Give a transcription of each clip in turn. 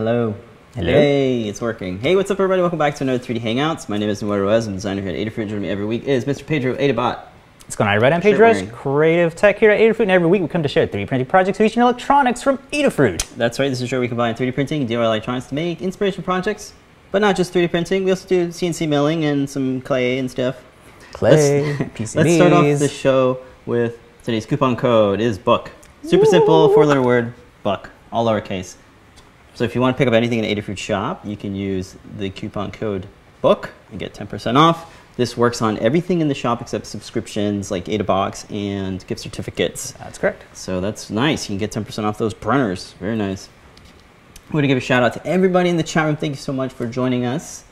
Hello, hello. Hey, it's working. Hey, what's up, everybody? Welcome back to another 3D Hangouts. My name is Noe Ruiz. I'm designer here at Adafruit. Joining me every week is Mr. Pedro Adabot. What's going on, everybody? I'm Pedro, creative tech here at Adafruit, and every week we come to share 3D printing projects featuring electronics from Adafruit. That's right. This is where we combine 3D printing and DIY electronics to make inspiration projects. But not just 3D printing. We also do CNC milling and some clay and stuff. Clay, Let's, PCBs. let's start off the show with today's coupon code is book. Super simple, four letter word, book, all lowercase. So if you want to pick up anything in Adafruit shop, you can use the coupon code book and get 10% off. This works on everything in the shop except subscriptions like Adabox and gift certificates. That's correct. So that's nice. You can get 10% off those printers. Very nice. I want to give a shout out to everybody in the chat room. Thank you so much for joining us.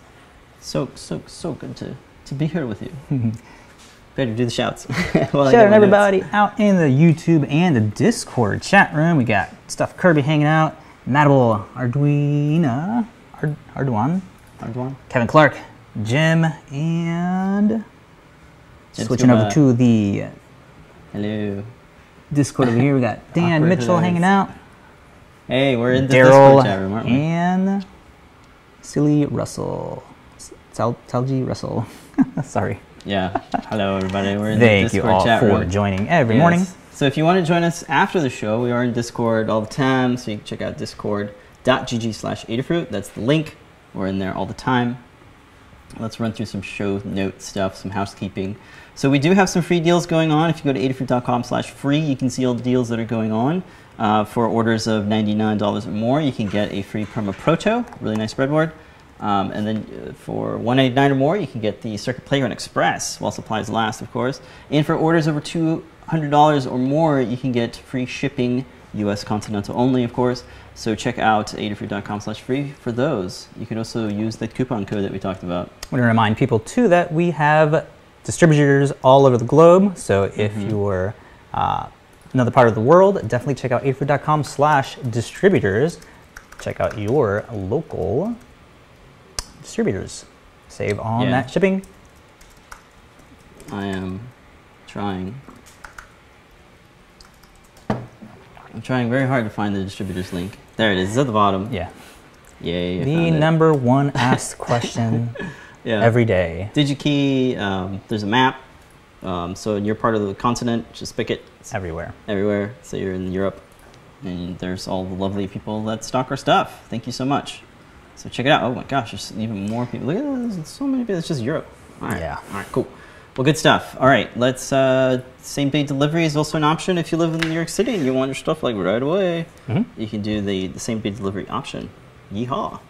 So, so, so good to, to be here with you. Better do the shouts. While I get Shout out my notes. everybody out in the YouTube and the Discord chat room. We got Stuff Kirby hanging out, Madable Arduino, Ard- Arduan, Arduan? Kevin Clark, Jim, and Jim switching over to the Hello. Discord over here. We got Dan Awkward Mitchell hilarious. hanging out. Hey, we're in the Discord chat room, aren't we? and Silly Russell. Tal- Talji Russell. Sorry. Yeah. Hello, everybody. We're in the Thank you all chat for room. joining every Yes. morning. So if you want to join us after the show, we are in Discord all the time. So you can check out discord.gg slash Adafruit. That's the link. We're in there all the time. Let's run through some show note stuff, some housekeeping. So we do have some free deals going on. If you go to adafruit.com slash free, you can see all the deals that are going on. Uh, for orders of $99 or more, you can get a free Perma Proto, really nice breadboard. Um, and then uh, for $199 or more, you can get the Circuit Playground Express, while supplies last, of course. And for orders over $200 or more, you can get free shipping, U.S. continental only, of course. So check out adafruit.com slash free for those. You can also use the coupon code that we talked about. I want to remind people too that we have distributors all over the globe. So if Mhm. you're uh, another part of the world, definitely check out adafruit.com slash distributors. Check out your local distributors. Save on Yeah. that shipping. I am trying. I'm trying very hard to find the distributor's link. There it is. It's at the bottom. Yeah. Yay. I the number one asked question yeah. every day. DigiKey, um, there's a map. Um, so in your part of the continent, just pick it It's Everywhere. everywhere. So you're in Europe, and there's all the lovely people that stock our stuff. Thank you so much. So check it out. Oh my gosh, there's even more people. Look at this. There's so many people. It's just Europe. All right. Yeah. All right. Cool. Well, good stuff. All right. Let's. Uh, same day delivery is also an option if you live in New York City and you want your stuff like right away. Mhm. You can do the, the same day delivery option. Yeehaw.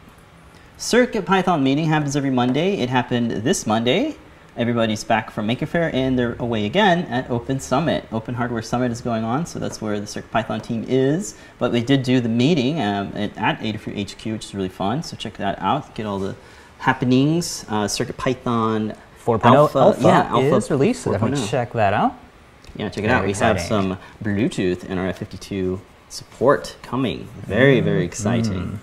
Circuit Python meeting happens every Monday. It happened this Monday. Everybody's back from Maker Faire and they're away again at Open Summit. Open Hardware Summit is going on, so that's where the Circuit Python team is. But they did do the meeting um, at, at Adafruit HQ, which is really fun. So check that out. Get all the happenings. Uh, Circuit Python 4.0 Alpha, Alpha, yeah, Alpha is released, so definitely check that out. Yeah, check it out. Very We have some Bluetooth and nRF52 support coming. Very, very exciting.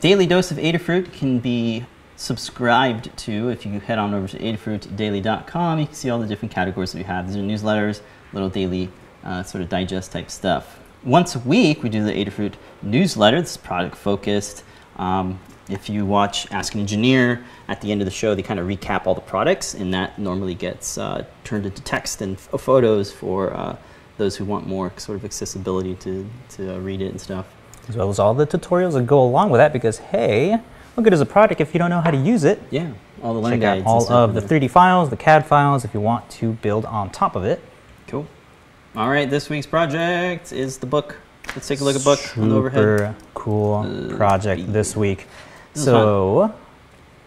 Daily Dose of Adafruit can be subscribed to if you head on over to adafruitdaily.com. You can see all the different categories that we have. These are newsletters, little daily uh, sort of digest type stuff. Once a week, we do the Adafruit newsletter. This is product focused. Um, if you watch Ask an Engineer, at the end of the show, they kind of recap all the products, and that normally gets uh, turned into text and photos for uh, those who want more sort of accessibility to, to read it and stuff. as well as all the tutorials that go along with that because hey what good is a product if you don't know how to use it Yeah, all the check out all of the there. 3d files the cad files if you want to build on top of it Cool. All right, this week's project is the book. Let's take a look at book on the overhead. super cool Uh, project be- this week This is so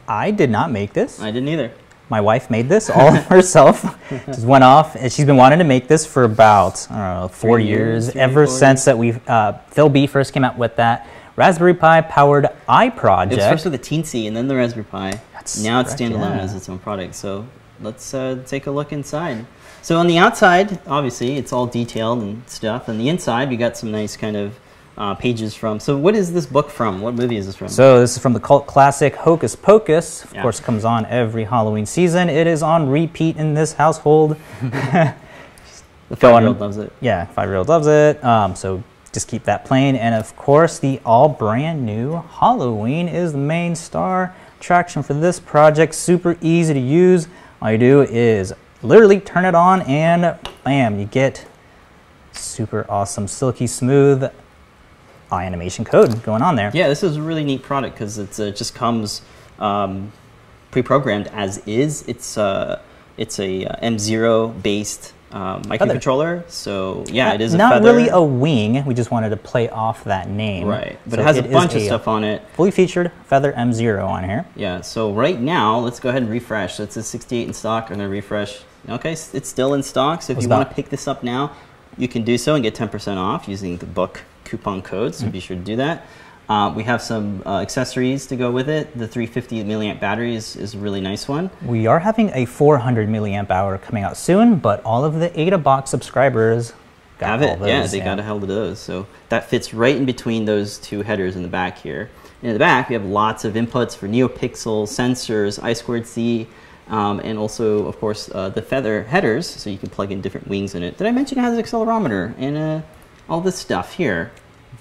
i did not make this I didn't either. my wife made this all herself just went off and she's been wanting to make this for about i don't know four Three years, years, three, ever four since that we've uh, phil b first came out with that raspberry pi powered i It was first with the Teensy and then the Raspberry Pi. That's now it's correct, standalone yeah. as its own product. So let's uh, take a look inside. So on the outside, obviously, it's all detailed and stuff. And the inside, we got some nice kind of uh, pages from. So what is this book from? What movie is this from? So this is from the cult classic Hocus Pocus. Of Yeah. course, comes on every Halloween season. It is on repeat in this household. the five-year-old loves it. yeah, five-year-old loves it. Um, so just keep that plain. And of course, the all brand new HalloWing is the main star attraction for this project. Super easy to use. All you do is literally turn it on and bam, you get super awesome, silky smooth eye animation code going on there. Yeah, this is a really neat product because uh, it just comes um, pre-programmed as is. It's uh, it's a uh, M0 based um, microcontroller. So yeah, it is a not really a wing. We just wanted to play off that name. right, but So it has a bunch of stuff on it. Fully featured Feather M0 on here. Yeah, so right now, let's go ahead and refresh. So it's a 68 in stock. I'm gonna refresh. Okay, it's still in stock. So if What's you want to pick this up now, you can do so and get 10% off using the book coupon code. So be sure to do that. Uh, we have some uh, accessories to go with it. The 350 milliamp battery is, is a really nice one. We are having a 400 milliamp hour coming out soon, but all of the Ada box subscribers got have all it. those. yeah, they got a hell of those. So that fits right in between those two headers in the back here. And in the back, we have lots of inputs for NeoPixel, sensors, I squared C, um, and also, of course, uh, the feather headers, so you can plug in different wings in it. Did I mention it has an accelerometer and uh, all this stuff here?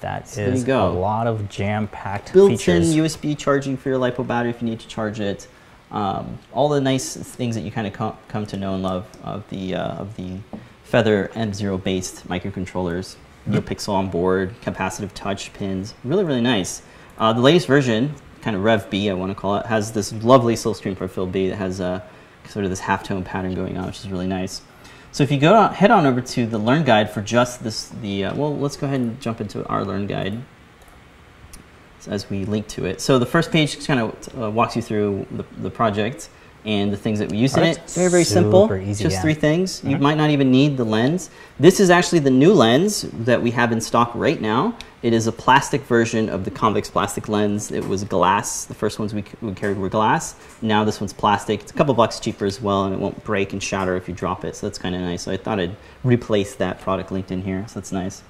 That you is a lot of jam-packed Built-in. USB charging for your LiPo battery if you need to charge it. Um, all the nice things that you kind of com- come to know and love of the uh, of the Feather M0 based microcontrollers. NeoPixel on board, capacitive touch pins, really really nice. Uh, the latest version, kind of Rev B, I want to call it, has this lovely Silverstream Profile B that has uh, sort of this halftone pattern going on, which is really nice. So if you go on, head on over to the Learn Guide for just this, the uh, well, let's go ahead and jump into our Learn Guide as we link to it. So the first page just kind of uh, walks you through the, the project and the things that we used in it. Very, very simple. easy, Just yeah. three things. You Mhm. might not even need the lens. This is actually the new lens that we have in stock right now. It is a plastic version of the convex plastic lens. It was glass. The first ones we, we carried were glass. Now this one's plastic. It's a couple bucks cheaper as well, and it won't break and shatter if you drop it. So that's kind of nice. So I thought I'd replace that product linked in here. So that's nice.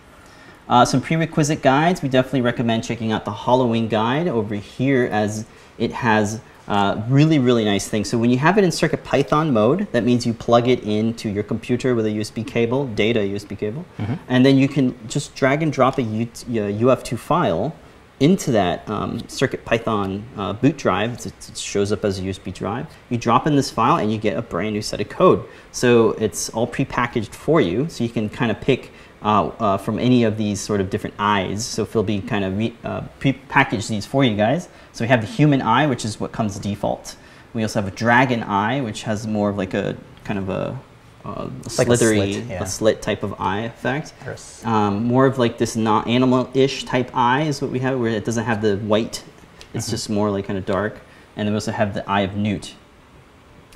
Uh, some prerequisite guides. We definitely recommend checking out the HalloWing guide over here as it has uh, really, really nice things. So when you have it in CircuitPython mode, that means you plug it into your computer with a USB cable, data USB cable, and then you can just drag and drop a U- uh, UF2 file into that um, CircuitPython uh, boot drive. It's, it shows up as a USB drive. You drop in this file and you get a brand new set of code. So it's all prepackaged for you, so you can kind of pick uh, uh, from any of these sort of different eyes. So Phil B kind of re- uh, pre-packaged these for you guys. So we have the human eye, which is what comes default. We also have a dragon eye, which has more of like a kind of a, uh, like a slithery, slit, yeah. a slit type of eye effect. Um, more of like this not animal-ish type eye is what we have, where it doesn't have the white. It's Mm-hmm. just more like kind of dark. And then we also have the eye of Newt.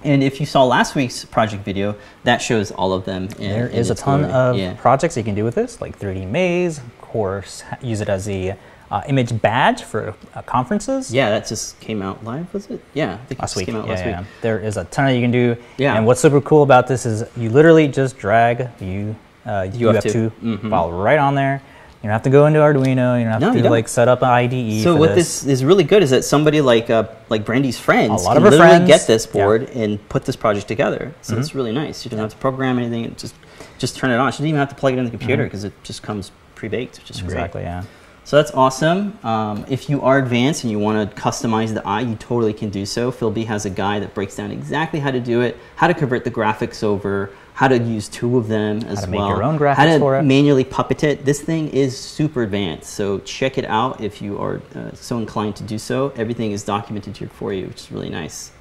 And if you saw last week's project video, that shows all of them. In, There in a ton glory. of yeah. projects you can do with this, like 3D Maze, of course, use it as a uh, image badge for uh, conferences. Yeah, that just came out live, was it? Yeah, I think Last week. came out Yeah, last yeah. week. There is a ton that you can do. Yeah. And what's super cool about this is you literally just drag you uh, UF2. UF2 Mhm. file right on there. You don't have to go into Arduino. You don't have No, to don't. like set up an IDE. So what this. is really good is that somebody like uh, like Brandy's friends can literally friends, get this yeah. board and put this project together. So Mhm. it's really nice. You don't have to program anything. It just just turn it on. You don't even have to plug it in the computer because it just comes pre-baked, which is great. Mm-hmm. Exactly. Yeah. So that's awesome. Um, if you are advanced and you want to customize the eye, you totally can do so. Phil B has a guide that breaks down exactly how to do it, how to convert the graphics over, how to use two of them as to make well. your own how to for it. manually puppet it. This thing is super advanced, so check it out if you are uh, so inclined to do so. Everything is documented here for you, which is really nice.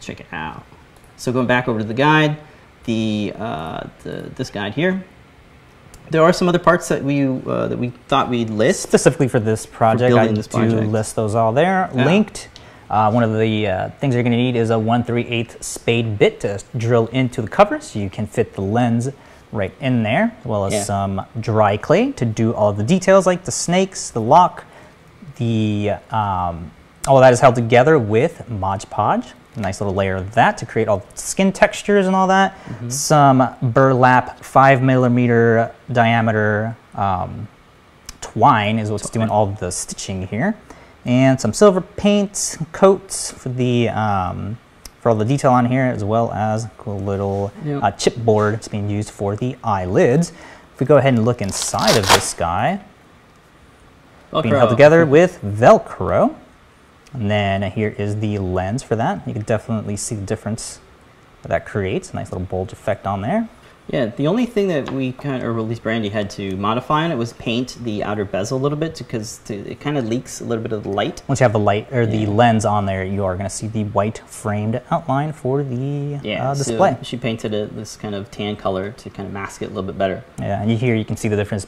Check it out. So going back over to the guide, the, uh, the this guide here. There are some other parts that we uh, that we thought we'd list. Specifically for this project, I building this do project. list those all there, Yeah. linked. Uh, one of the uh, things you're going to need is a 1 3 8 spade bit to drill into the cover so you can fit the lens right in there, as well as Yeah. some dry clay to do all of the details like the snakes, the lock, the um, all of that is held together with Mod Podge. A nice little layer of that to create all the skin textures and all that. Some burlap five millimeter diameter um, twine is what's doing all the stitching here, and some silver paint coats for the um, for all the detail on here, as well as a cool little Yep. uh, chipboard that's being used for the eyelids. If we go ahead and look inside of this guy, being held together with Velcro. And then here is the lens for that. You can definitely see the difference that that creates. A nice little bulge effect on there. Yeah, the only thing that we kind of, or at least Brandy had to modify on it was paint the outer bezel a little bit because it kind of leaks a little bit of the light. Once you have the light or the lens on there, you are going to see the white framed outline for the Yeah, uh, so display. she painted it this kind of tan color to kind of mask it a little bit better. Yeah, and here you can see the difference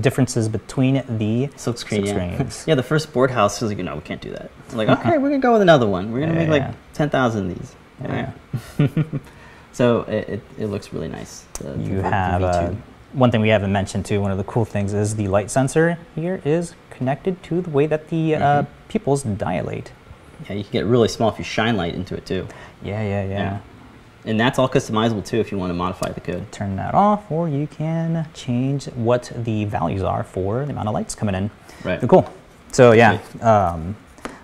differences between the Silk screen, Silk yeah. yeah, the first board house was like, no, we can't do that. Like, okay, we're gonna go with another one. We're gonna Yeah, make yeah. like ten thousand of these. Yeah. So it, it, it looks really nice. The, the you V- have V2. uh, one thing we haven't mentioned too. One of the cool things is the light sensor here is connected to the way that the uh, Mhm. pupils dilate. yeah, you can get really small if you shine light into it too. Yeah, yeah, yeah. Yeah. And that's all customizable too if you want to modify the code. Turn that off, or you can change what the values are for the amount of lights coming in. Right. They're cool. So yeah, um,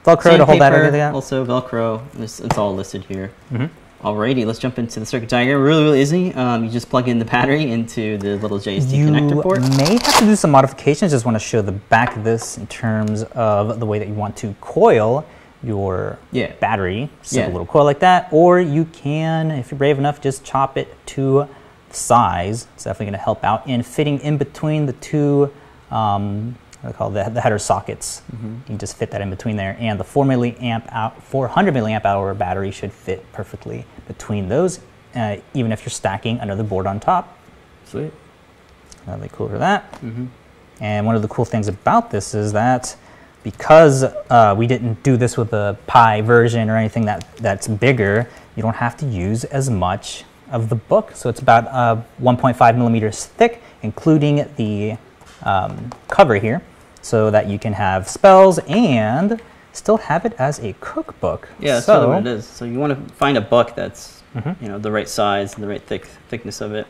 Velcro to hold that Also Velcro. It's, it's all listed here. Mhm. Alrighty, let's jump into the circuit diagram. Really, really easy. Um, you just plug in the battery into the little JST You connector port. You may have to do some modifications. Just want to show the back of this in terms of the way that you want to coil your Yeah. battery. Yeah. a little coil like that, or you can, if you're brave enough, just chop it to size. It's definitely going to help out in fitting in between the two. Um, call the, the header sockets. Mm-hmm. You can just fit that in between there, and the 4 milliamp out, 400 milliamp hour battery should fit perfectly between those, uh, even if you're stacking another board on top. Sweet. Really cool for that. Mm-hmm. And one of the cool things about this is that because uh, we didn't do this with a Pi version or anything that, that's bigger, you don't have to use as much of the book. So it's about uh, 1.5 millimeters thick, including the um, cover here, so that you can have spells and still have it as a cookbook. Yeah, that's so, what it is. So you want to find a book that's Mhm. you know the right size and the right thick thickness of it.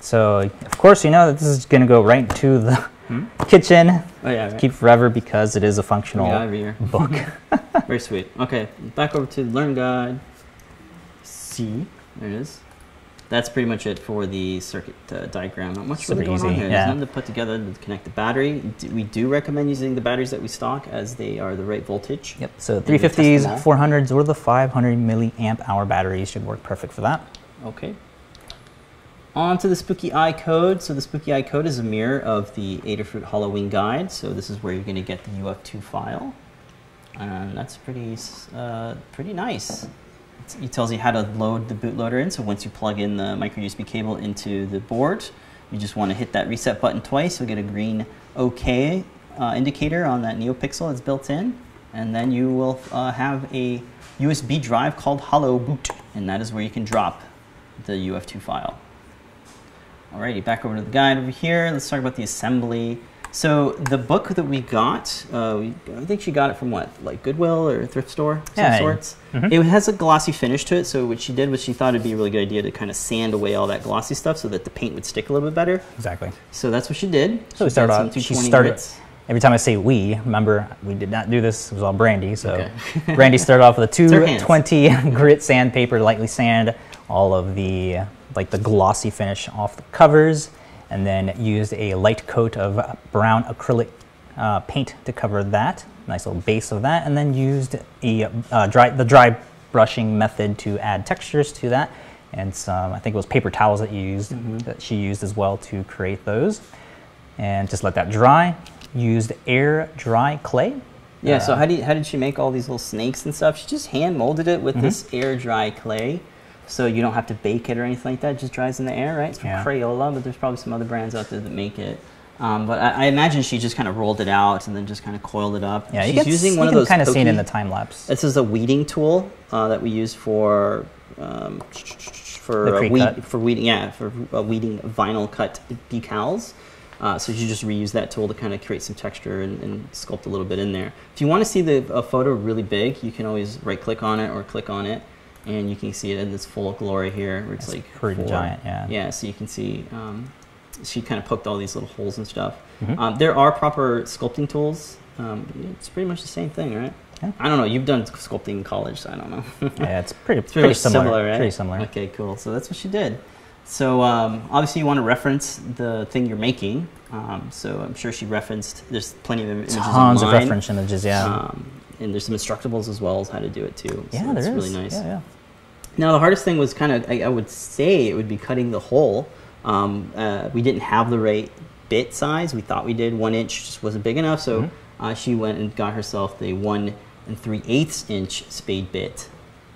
So of course you know that this is going to go right to the Hmm? kitchen, Oh yeah, right. keep forever because it is a functional yeah, book. Very sweet. Okay, back over to the learn guide. C, there it is. That's pretty much it for the circuit uh, diagram. Not much Super really going on here. yeah. There's nothing to put together to connect the battery. D- We do recommend using the batteries that we stock as they are the right voltage. Yep. So we test them 350s, all. 400s, or the 500 milliamp hour batteries should work perfect for that. Okay. On to the Spooky Eye code. So the Spooky Eye code is a mirror of the Adafruit HalloWing guide. So this is where you're going to get the UF2 file, and that's pretty uh, pretty nice. It tells you how to load the bootloader in. So once you plug in the micro USB cable into the board, you just want to hit that reset button twice. You'll get a green OK uh, indicator on that NeoPixel that's built in, and then you will uh, have a USB drive called HALLOWBOOT, and that is where you can drop the UF2 file. Alrighty, back over to the guide over here. Let's talk about the assembly. So the book that we got, uh, we, I think she got it from what, like Goodwill or thrift store, of Yeah, some sorts. mhm. It has a glossy finish to it. So what she did was she thought it'd be a really good idea to kind of sand away all that glossy stuff so that the paint would stick a little bit better. Exactly. So that's what she did. So we She started did some off. She started. grits. Every time I say we, remember we did not do this. It was all Brandy. So Okay. Brandy started off with a 220 grit sandpaper, lightly sand all of the like the glossy finish off the covers, and then used a light coat of brown acrylic uh, paint to cover that. Nice little base of that, and then used a uh, dry the dry brushing method to add textures to that, and some I think it was paper towels that you used Mm-hmm. that she used as well to create those, and just let that dry. Used air dry clay. Yeah, so Uh, how, do you, how did she make all these little snakes and stuff? She just hand molded it with Mm-hmm. this air dry clay. So you don't have to bake it or anything like that. It just dries in the air, right? It's from Yeah. Crayola, but there's probably some other brands out there that make it. Um, but I, I imagine she just kind of rolled it out and then just kind of coiled it up. Yeah, She's you can, using one of those kind of see it in the time lapse. This is a weeding tool uh, that we use for um, for weed, for weeding. Yeah, for weeding vinyl cut decals. Uh, so you just reuse that tool to kind of create some texture and, and sculpt a little bit in there. If you want to see the a photo really big, you can always right click on it or click on it, and you can see it in its full glory here, where it's It's like pretty four- giant, yeah. Yeah, so you can see um, she kind of poked all these little holes and stuff. Mhm. Um, there are proper sculpting tools. Um, it's pretty much the same thing, right? Yeah. I don't know. You've done sculpting in college, so I don't know. yeah, it's pretty, It's pretty, pretty similar. right? Pretty similar. Okay, cool. So that's what she did. So um, obviously you want to reference the thing you're making. Um, so I'm sure she referenced. There's plenty of images Tons of reference images, yeah. Um, and there's some instructables as well as how to do it too. yeah, so there is. it's really nice. Yeah, yeah. Now the hardest thing was kind of I, I would say it would be cutting the hole. Um, uh, we didn't have the right bit size. We thought we did. One inch just wasn't big enough, so Mhm. uh, she went and got herself the one and three eighths inch spade bit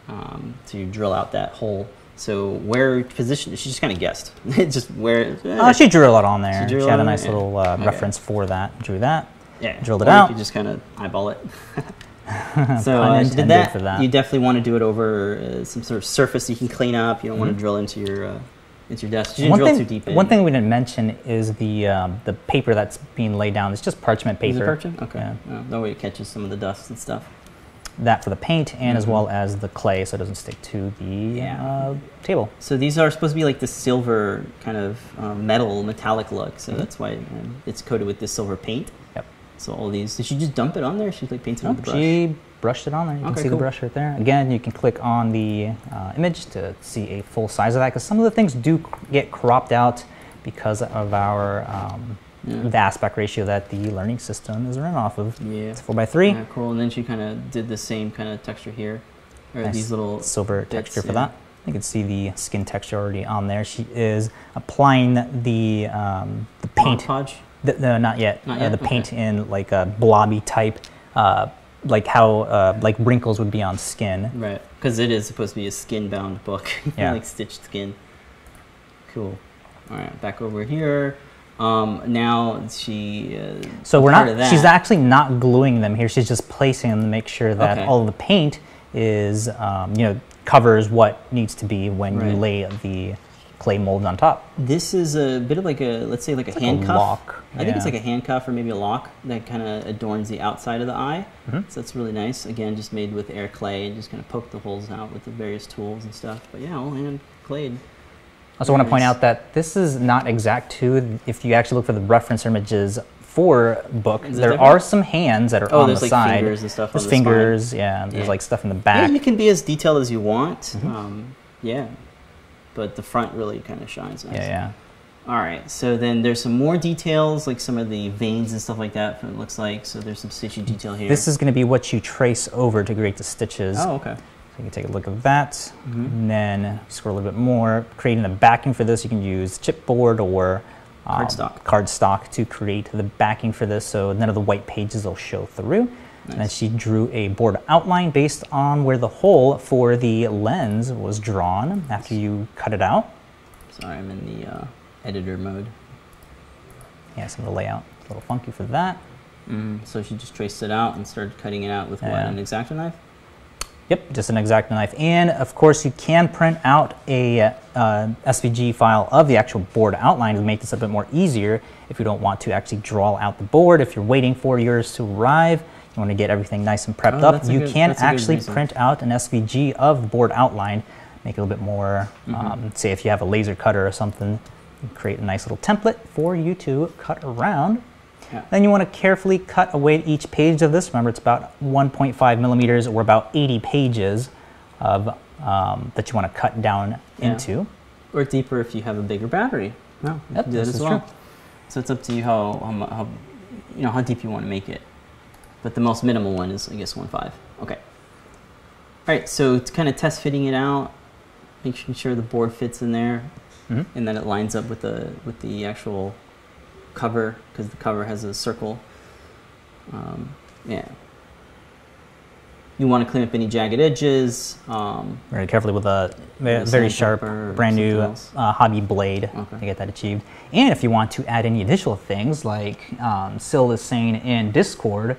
um, to drill out that hole. So where position? She just kind of guessed. just where? Oh, she drew a lot on there. She She, had a nice there? little uh, Okay. reference for that. Drew that. yeah, drilled it or out. You just kind of eyeball it. So uh, did that. for that. You definitely want to do it over uh, some sort of surface you can clean up. You don't want Mhm. to drill into your uh, into your desk. You didn't one drill thing, too deep in. one thing we didn't mention is the um, the paper that's being laid down. It's just parchment Is paper. it parchment? Okay. Yeah. Oh, that way it catches some of the dust and stuff. That for the paint and as Mhm. well as the clay, so it doesn't stick to the Yeah. uh, table. So these are supposed to be like the silver kind of um, metal metallic look. So Mhm. that's why um, it's coated with this silver paint. So all these. Did she just dump it on there? She's like painting Nope, with the brush. she brushed it on there. You can Okay, see cool. the brush right there. Again, you can click on the uh, image to see a full size of that because some of the things do get cropped out because of our um, Yeah. the aspect ratio that the learning system is run off of. Yeah. It's four by three. Yeah, cool. And then she kind of did the same kind of texture here, or Nice these little. silver bits, texture for yeah. that. You can see the skin texture already on there. She is applying the um, the paint. Mod Podge. The, no, not yet. Not Uh, the paint in like a blobby type, uh, like how uh, like wrinkles would be on skin. Right. Because it is supposed to be a skin bound book. Yeah. like stitched skin. Cool. All right, back over here. Um, now she. Uh, So we're not. that- She's actually not gluing them here. She's just placing them to make sure that Okay. all the paint is, um, you know, covers what needs to be when you lay the clay mold on top. This is a bit of like a, let's say, like a like a handcuff. lock, I think it's like a handcuff or maybe a lock that kind of adorns the outside of the eye. Mhm. So that's really nice. Again, just made with air clay and just kind of poke the holes out with the various tools and stuff. But yeah, all hand clayed. I also want to point out that this is not exact too. If you actually look for the reference images for book, there different? are some hands that are Oh, on the like side. fingers and stuff There's on the spine. fingers, yeah. There's Yeah. like stuff in the back. Yeah, you can be as detailed as you want. Mhm. Um, yeah, but the front really kind of shines. Nice. yeah, yeah. All right, so then there's some more details, like some of the veins and stuff like that. From it looks like so. There's some stitching detail here. This is going to be what you trace over to create the stitches. oh okay. So you can take a look at that. Mhm. And then scroll a little bit more. Creating the backing for this, you can use chipboard or um, Cardstock. cardstock to create the backing for this so none of the white pages will show through. And then she drew a board outline based on where the hole for the lens was drawn after you cut it out. Sorry, I'm in the uh, editor mode. Yeah, some of the layout a little funky for that. Mm, so she just traced it out and started cutting it out with what Yeah. an exacto knife. Yep, just an X-Acto knife. And of course, you can print out a uh, SVG file of the actual board outline to make this a bit more easier if you don't want to actually draw out the board. If you're waiting for yours to arrive, you want to get everything nice and prepped Oh, up, you good- can that's a good actually print out an SVG of the board outline, make it a little bit more, Mhm. um, say if you have a laser cutter or something, create a nice little template for you to cut around. Yeah. Then you want to carefully cut away each page of this. Remember, it's about 1.5 millimeters or about 80 pages of um, that you want to cut down Yeah. into. Or deeper if you have a bigger battery. No, you Yep, do that as well. true. So it's up to you how, how, how you know how deep you want to make it. But the most minimal one is I guess one five. Okay. All right. So to kind of test fitting it out, making sure the board fits in there, Mhm. and then it lines up with the with the actual cover because the cover has a circle. Um, yeah. You want to clean up any jagged edges. Um, Very carefully with a ve- With a very sharp, brand new uh, hobby blade Okay. to get that achieved. And if you want to add any additional things, like um, Sil is saying in Discord,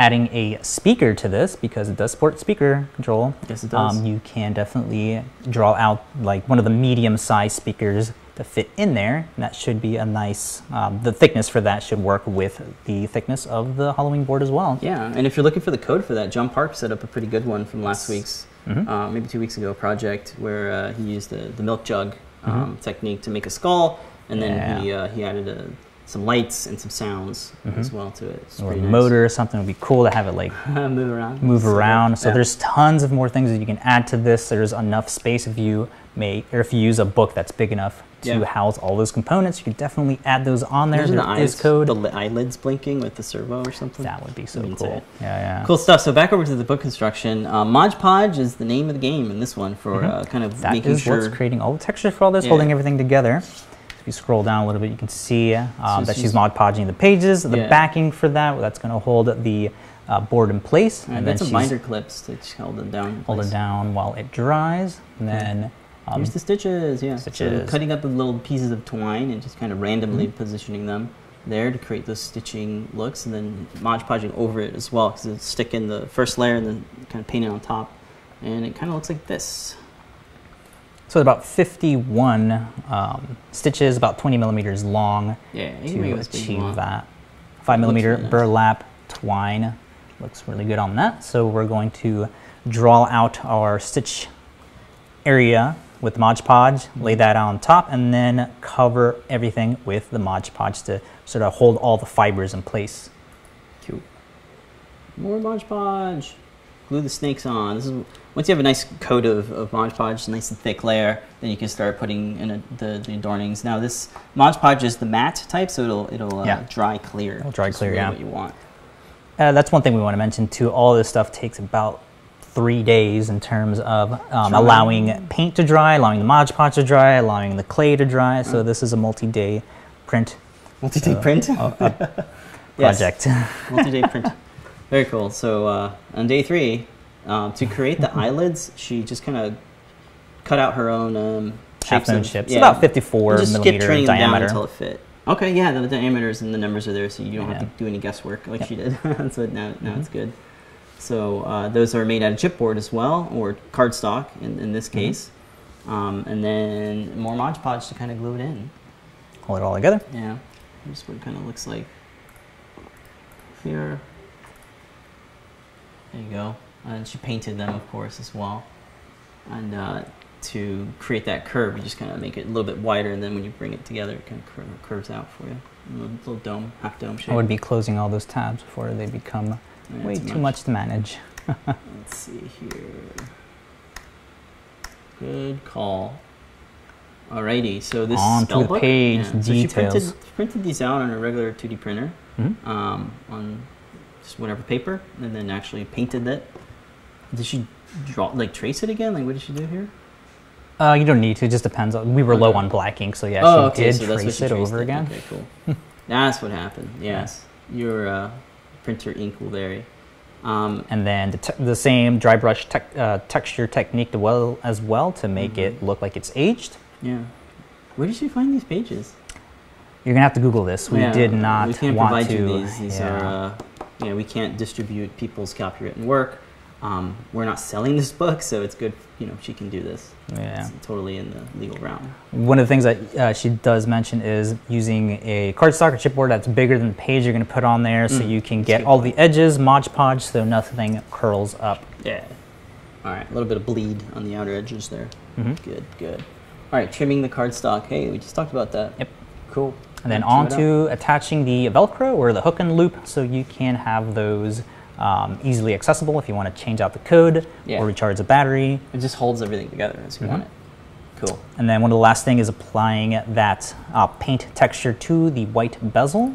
adding a speaker to this because it does support speaker control. Yes, it does. Um, you can definitely draw out like one of the medium-sized speakers to fit in there. And that should be a nice. Um, the thickness for that should work with the thickness of the HalloWing board as well. Yeah, and if you're looking for the code for that, John Park set up a pretty good one from last week's, Mhm. uh, maybe two weeks ago, project where uh, he used the, the milk jug um, technique to make a skull, and then he uh, he added a some lights and some sounds as well to it. It's Mm-hmm. or a nice. motor or something would be cool to have it like move around. move So, around. So yeah. there's tons of more things that you can add to this. There's enough space if you may, or if you use a book that's big enough to Yeah. house all those components, you can definitely add those on there. Imagine There the is eyes, code. the li- eyelids blinking with the servo or something. that would be so cool. it. Yeah, yeah. Cool stuff. So back over to the book construction. Uh, Mod Podge is the name of the game in this one for uh, kind of Mm-hmm. That making is sure. what's creating all the textures for all this, Yeah. holding everything together. If you scroll down a little bit, you can see um, So that she's- she's Mod Podging the pages. The Yeah. backing for that, that's going to hold the uh, board in place. I've and got then some binder clips to hold them down. hold it down while it dries. And then um, Here's the stitches, yeah. So stitches. cutting up the little pieces of twine and just kind of randomly Mm-hmm. positioning them there to create those stitching looks, and then Mod Podging over it as well, because it'll stick in the first layer and then kind of paint it on top, and it kind of looks like this. So about 51 um, stitches, about 20 millimeters long Yeah, you can make to it as big as you achieve that. 5 millimeter really nice. burlap twine looks really good on that. So we're going to draw out our stitch area with Mod Podge, lay that on top, and then cover everything with the Mod Podge to sort of hold all the fibers in place. Cute. More Mod Podge. Glue the snakes on. This is once you have a nice coat of, of Mod Podge, a nice and thick layer, then you can start putting in a, the, the adornings. Now this Mod Podge is the matte type, so it'll it'll uh, Yeah. dry clear. It'll dry clear, really yeah. What you want. Uh, that's one thing we want to mention too. All this stuff takes about three days in terms of um, allowing paint to dry, allowing the Mod Podge to dry, allowing the clay to dry. Mm. So this is a multi-day print Multi-day So, print. Project. Multi-day print. Very cool. So uh, on day three, um, to create the eyelids, she just kind of cut out her own um, shapes. of- ships, yeah. about 54 And just millimeter training them down until it fit. Okay, yeah, the diameters and the numbers are there, so you don't have to do any guesswork like Yep. she did. so now, now Mm-hmm. it's good. So uh, those are made out of chipboard as well, or cardstock in, in this Mm-hmm. case. Um, and then more Mod Podge to kind of glue it in. Hold it all together. Yeah, here's what it kind of looks like here. There you go. And she painted them, of course, as well. And uh, to create that curve, you just kind of make it a little bit wider, and then when you bring it together, it kind of cur- curves out for you. A little, little dome, half dome shape. I would be closing all those tabs before they become Yeah, way too much to manage. Let's see here. Good call. Alrighty, so this On to the page So she printed, details. printed these out on a regular 2D printer, Mhm. um, on just whatever paper, and then actually painted it. Did she draw, like trace it again? Like, what did she do here? Uh, you don't need to. It just depends. on- We were low on black ink, so yeah, oh, she okay, did so trace she it over again. Okay, cool. that's what happened. Yes, your uh, printer ink will vary. Um, And then the, te- the same dry brush tec- uh, texture technique to well as well to make Mm-hmm. it look like it's aged. yeah. Where did she find these pages? You're gonna have to Google this. We Yeah, did not we can't want provide to. you these. These yeah. are, uh, yeah, we can't distribute people's copywritten work. Um, we're not selling this book, so it's good. You know, she can do this. yeah. It's totally in the legal realm. One of the things that uh, she does mention is using a cardstock or chipboard that's bigger than the page you're going to put on there, so Mm, you can get all the edges Mod Podge so nothing curls up. Yeah. All right, a little bit of bleed on the outer edges there. Mhm. Good, good. All right, trimming the cardstock. Hey, we just talked about that. Yep. Cool. And then on to attaching the Velcro or the hook and loop so you can have those um, easily accessible if you want to change out the code Yeah. or recharge the battery. It just holds everything together as you want Mhm. it. Cool. And then one of the last thing is applying that uh, paint texture to the white bezel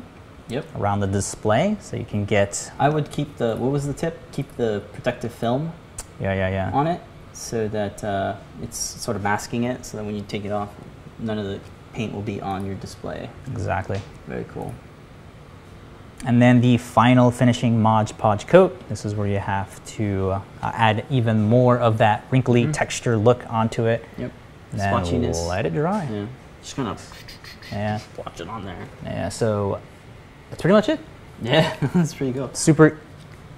Yep. around the display so you can get, I would keep the. What was the tip? Keep the protective film yeah, yeah, yeah. on it so that uh, it's sort of masking it so that when you take it off, none of the paint will be on your display. Exactly. Very cool. And then the final finishing Mod Podge coat. This is where you have to uh, add even more of that wrinkly Mhm. texture look onto it. Yep. Then Splotchiness. let it dry. Yeah. Just kind of Yeah. watch it on there. Yeah. So that's pretty much it. Yeah, that's pretty cool. Super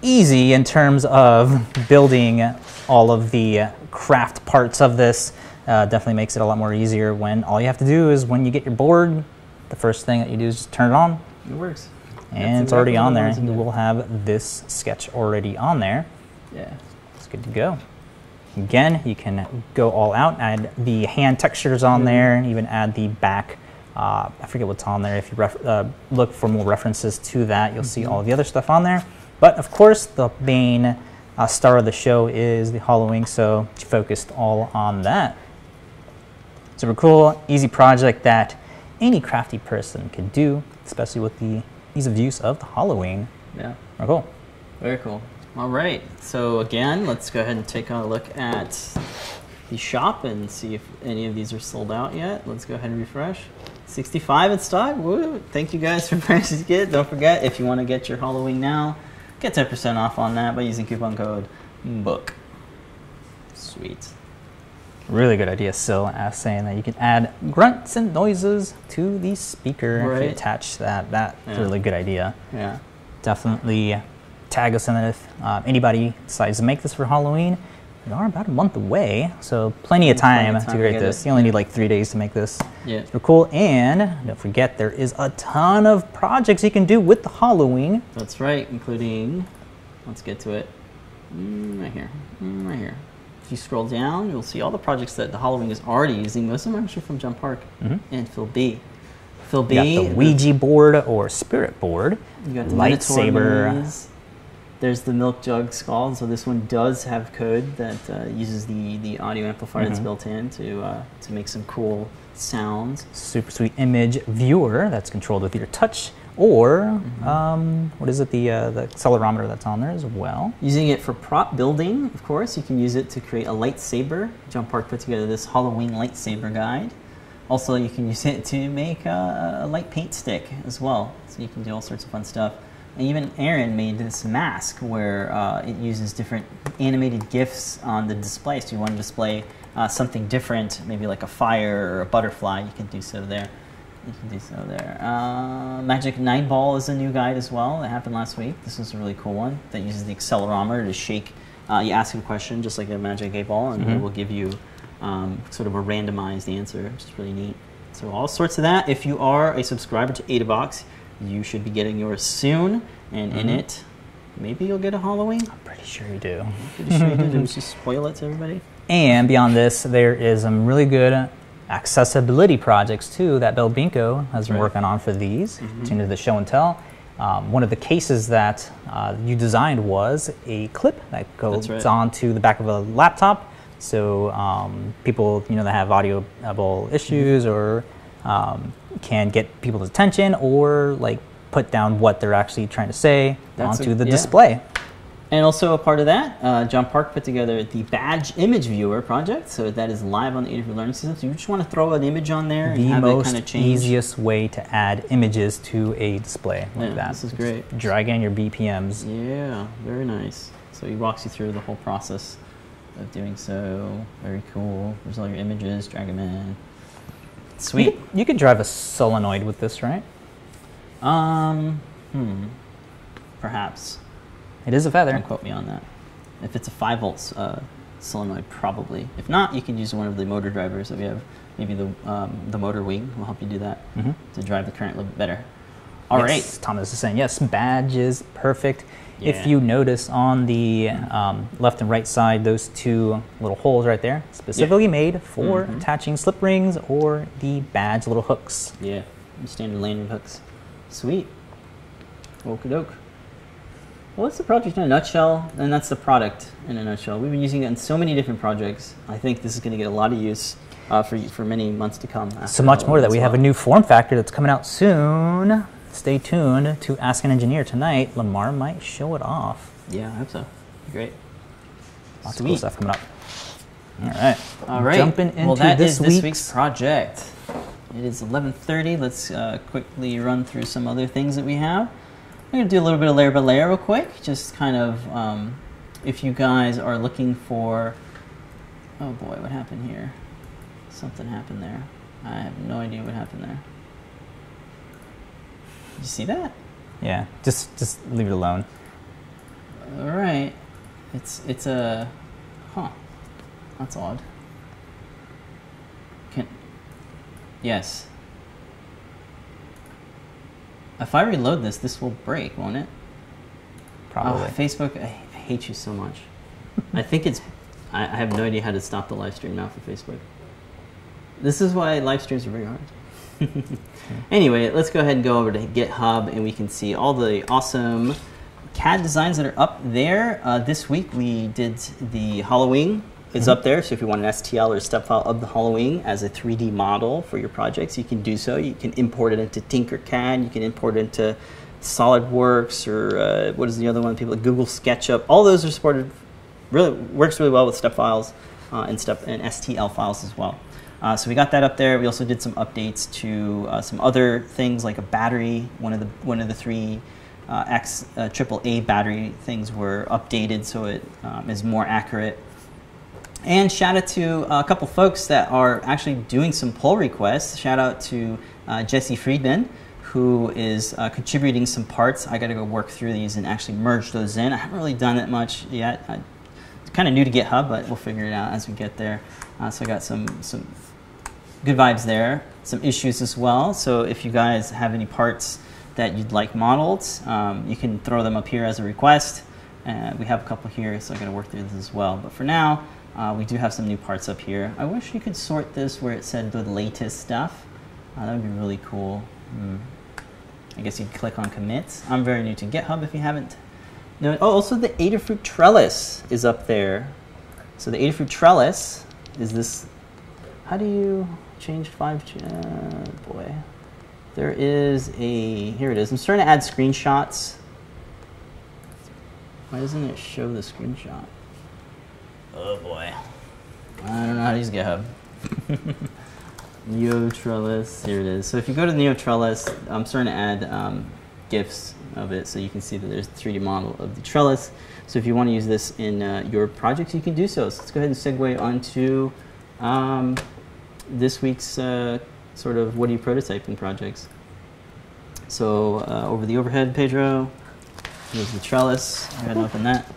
easy in terms of building all of the craft parts of this. Uh, definitely makes it a lot more easier when all you have to do is when you get your board, the first thing that you do is just turn it on, It works. And it's already on there. I wanted to You do. will have this sketch already on there. Yeah. It's good to go. Again, you can go all out, add the hand textures on Mhm. there, and even add the back Uh, I forget what's on there. If you ref- uh, look for more references to that, you'll see all the other stuff on there. But of course, the main uh, star of the show is the HalloWing, so focused all on that. Super cool, easy project that any crafty person could do, especially with the ease of use of the HalloWing. Yeah. Very cool. Very cool. All right. So again, let's go ahead and take a look at the shop and see if any of these are sold out yet. Let's go ahead and refresh. 65 in stock. Woo! Thank you guys for purchasing it. Don't forget if you want to get your HalloWing now, get 10% off on that by using coupon code BOOK. Sweet. Really good idea, Sil, as saying that you can add grunts and noises to the speaker if Right. you attach that. That's a really good idea. Yeah. Definitely tag us in it if uh, anybody decides to make this for Halloween. We are about a month away, so plenty of Plenty time, of time to to create this. it. You only need like three days to make this. Yeah. Super cool. And don't forget, there is a ton of projects you can do with the HalloWing. That's right, including, let's get to it, Mm, right here, Mm, right here. If you scroll down, you'll see all the projects that the HalloWing is already using. Most of them are actually from John Park Mhm. and Phil B. Phil B. You got the Ouija board or spirit board. You got the lightsaber. There's the milk jug skull. So this one does have code that uh, uses the, the audio amplifier that's Mhm. built in to uh, to make some cool sounds. super sweet image viewer that's controlled with your touch, or Mm-hmm. um, what is it, the uh, the accelerometer that's on there as well. Using it for prop building, of course, you can use it to create a lightsaber. John Park put together this HalloWing lightsaber guide. Also, you can use it to make a, a light paint stick as well. So you can do all sorts of fun stuff. And even Aaron made this mask where uh, it uses different animated GIFs on the display. So you want to display uh, something different, maybe like a fire or a butterfly, you can do so there. You can do so there. Uh, Magic Nine Ball is a new guide as well that happened last week. This is a really cool one that uses the accelerometer to shake. Uh, you ask a question just like a Magic Eight Ball, and it Mhm. will give you um, sort of a randomized answer, which is really neat. So all sorts of that. If you are a subscriber to AdaBox, you should be getting yours soon, and in Mhm. it, maybe you'll get a HalloWing. I'm pretty sure you do. Pretty sure you. Let's just spoil it to everybody. And beyond this, there is some really good accessibility projects too that Bill Binko has been Right. working on for these. Mhm. Tune into the show and tell. Um, one of the cases that uh, you designed was a clip that goes right. onto the back of a laptop, so um, people you know that have audioable issues or um, can get people's attention or like put down what they're actually trying to say That's a- onto the yeah. display. And also a part of that, uh, John Park put together the Badge Image Viewer project. So that is live on the Adafruit Learning System. So you just want to throw an image on there and the have it most kind of change. easiest way to add images to a display like Yeah, that. this is Just great. Drag in your BMPs. Yeah, very nice. So he walks you through the whole process of doing so. Very cool. There's all your images. Drag them in. You Sweet. could, you could drive a solenoid with this, right? Um, hmm. Perhaps. It is a feather. Don't quote me on that. If it's a 5 volts uh, solenoid, probably. If not, you can use one of the motor drivers that we have. Maybe the, um, the motor wing will help you do that Mhm. to drive the current a little bit better. All right. yes, Thomas is saying yes. Badge is perfect. Yeah. If you notice on the um, left and right side, those two little holes right there, specifically made for Mhm. attaching slip rings or the badge little hooks. Yeah, standard landing hooks. Sweet. Okie doke. Well, that's the project in a nutshell, and that's the product in a nutshell. We've been using it in so many different projects. I think this is going to get a lot of use uh, for for many months to come. So much more that we have a new form factor that's coming out soon. Stay tuned to Ask an Engineer tonight. Limor might show it off. Yeah, I hope so. Great. Lots of cool stuff coming up. All right. All right. Jumping into well, that this is this week's, week's project. It is 11:30. Let's uh, quickly run through some other things that we have. I'm gonna do a little bit of layer by layer real quick. Just kind of, um, if you guys are looking for, oh boy, what happened here? Something happened there. I have no idea what happened there. You see that? Yeah, just just leave it alone. All right. It's it's a, huh? That's odd. Can, yes. If I reload this, this will break, won't it? Probably. Oh, Facebook, I, I hate you so much. I think it's. I, I have no idea how to stop the live stream now for Facebook. This is why live streams are very hard. anyway, let's go ahead and go over to GitHub and we can see all the awesome CAD designs that are up there. Uh, this week we did the HalloWing is Mhm. up there. So if you want an STL or a step file of the HalloWing as a 3D model for your projects, you can do so. You can import it into Tinkercad. You can import it into SolidWorks or uh, what is the other one? People like Google SketchUp. All those are supported. Really works really well with step files uh, and step and STL files as well. Uh, so we got that up there. We also did some updates to uh, some other things like a battery. One of the one of the three uh, X uh, triple A battery things were updated so it um, is more accurate. And shout out to a couple folks that are actually doing some pull requests. Shout out to uh, Jesse Friedman, who is uh, contributing some parts. I got to go work through these and actually merge those in. I haven't really done it much yet. I, it's kind of new to GitHub, but we'll figure it out as we get there. Uh, so I got some some good vibes there. Some issues as well. So if you guys have any parts that you'd like modeled, um, you can throw them up here as a request. Uh, we have a couple here, so I got to work through this as well. But for now, uh, we do have some new parts up here. I wish you could sort this where it said the latest stuff. Uh, that would be really cool. Hmm. I guess you'd click on commits. I'm very new to GitHub if you haven't. No, oh, also the Adafruit trellis is up there. So the Adafruit trellis is this. How do you change five? Uh, boy, there is a. Here it is. I'm starting to add screenshots. Why doesn't it show the screenshot? Oh boy. I don't know how to use GitHub. Neo Trellis, here it is. So if you go to Neo Trellis, I'm starting to add um, GIFs of it so you can see that there's a 3D model of the trellis. So if you want to use this in uh, your projects, you can do so. So let's go ahead and segue onto um, this week's uh, sort of what are you prototyping projects. So uh, over the overhead, Pedro, here's the trellis. Go ahead and open that.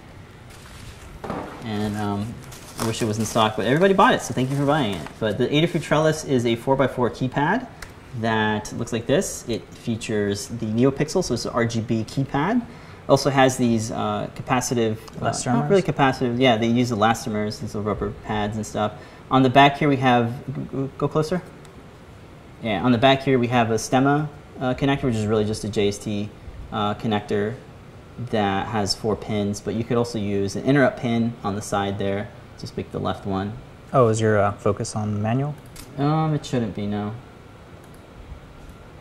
And um, I wish it was in stock, but everybody bought it, so thank you for buying it. But the Adafruit Trellis is a 4x4 keypad that looks like this. It features the NeoPixel, so it's an RGB keypad. Also has these uh, capacitive, uh, not really capacitive, yeah, they use elastomers, these little rubber pads and stuff. On the back here we have, go- go closer. Yeah, on the back here we have a stemma uh, connector, which is really just a JST uh, connector that has four pins, but you could also use an interrupt pin on the side there. Just pick the left one. Oh, is your uh, focus on manual? Um, it shouldn't be, no.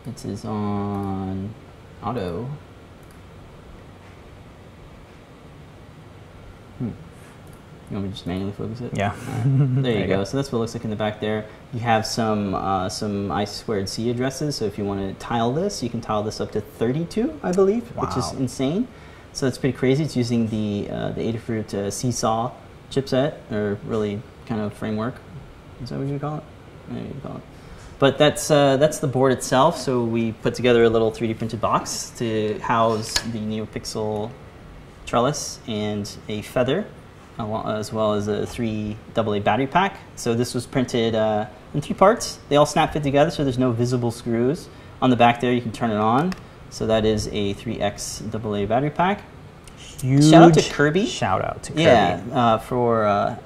It is on auto. Hmm. You want me to just manually focus it? Yeah. Alright, There you go. So that's what it looks like in the back there. You have some uh, some I squared C addresses. So if you want to tile this, you can tile this up to 32, I believe, which is insane. So it's pretty crazy. It's using the uh, the Adafruit uh, Seesaw chipset, or really kind of framework. Is that what you call it? You call it. But that's uh, that's the board itself. So we put together a little 3D printed box to house the NeoPixel trellis and a feather, as well as a three AA battery pack. So this was printed uh, in three parts. They all snap fit together, so there's no visible screws. On the back there, you can turn it on. So that is a 3X AA battery pack. Huge Shout out to Kirby. Shout out to Kirby. Yeah, uh, for uh,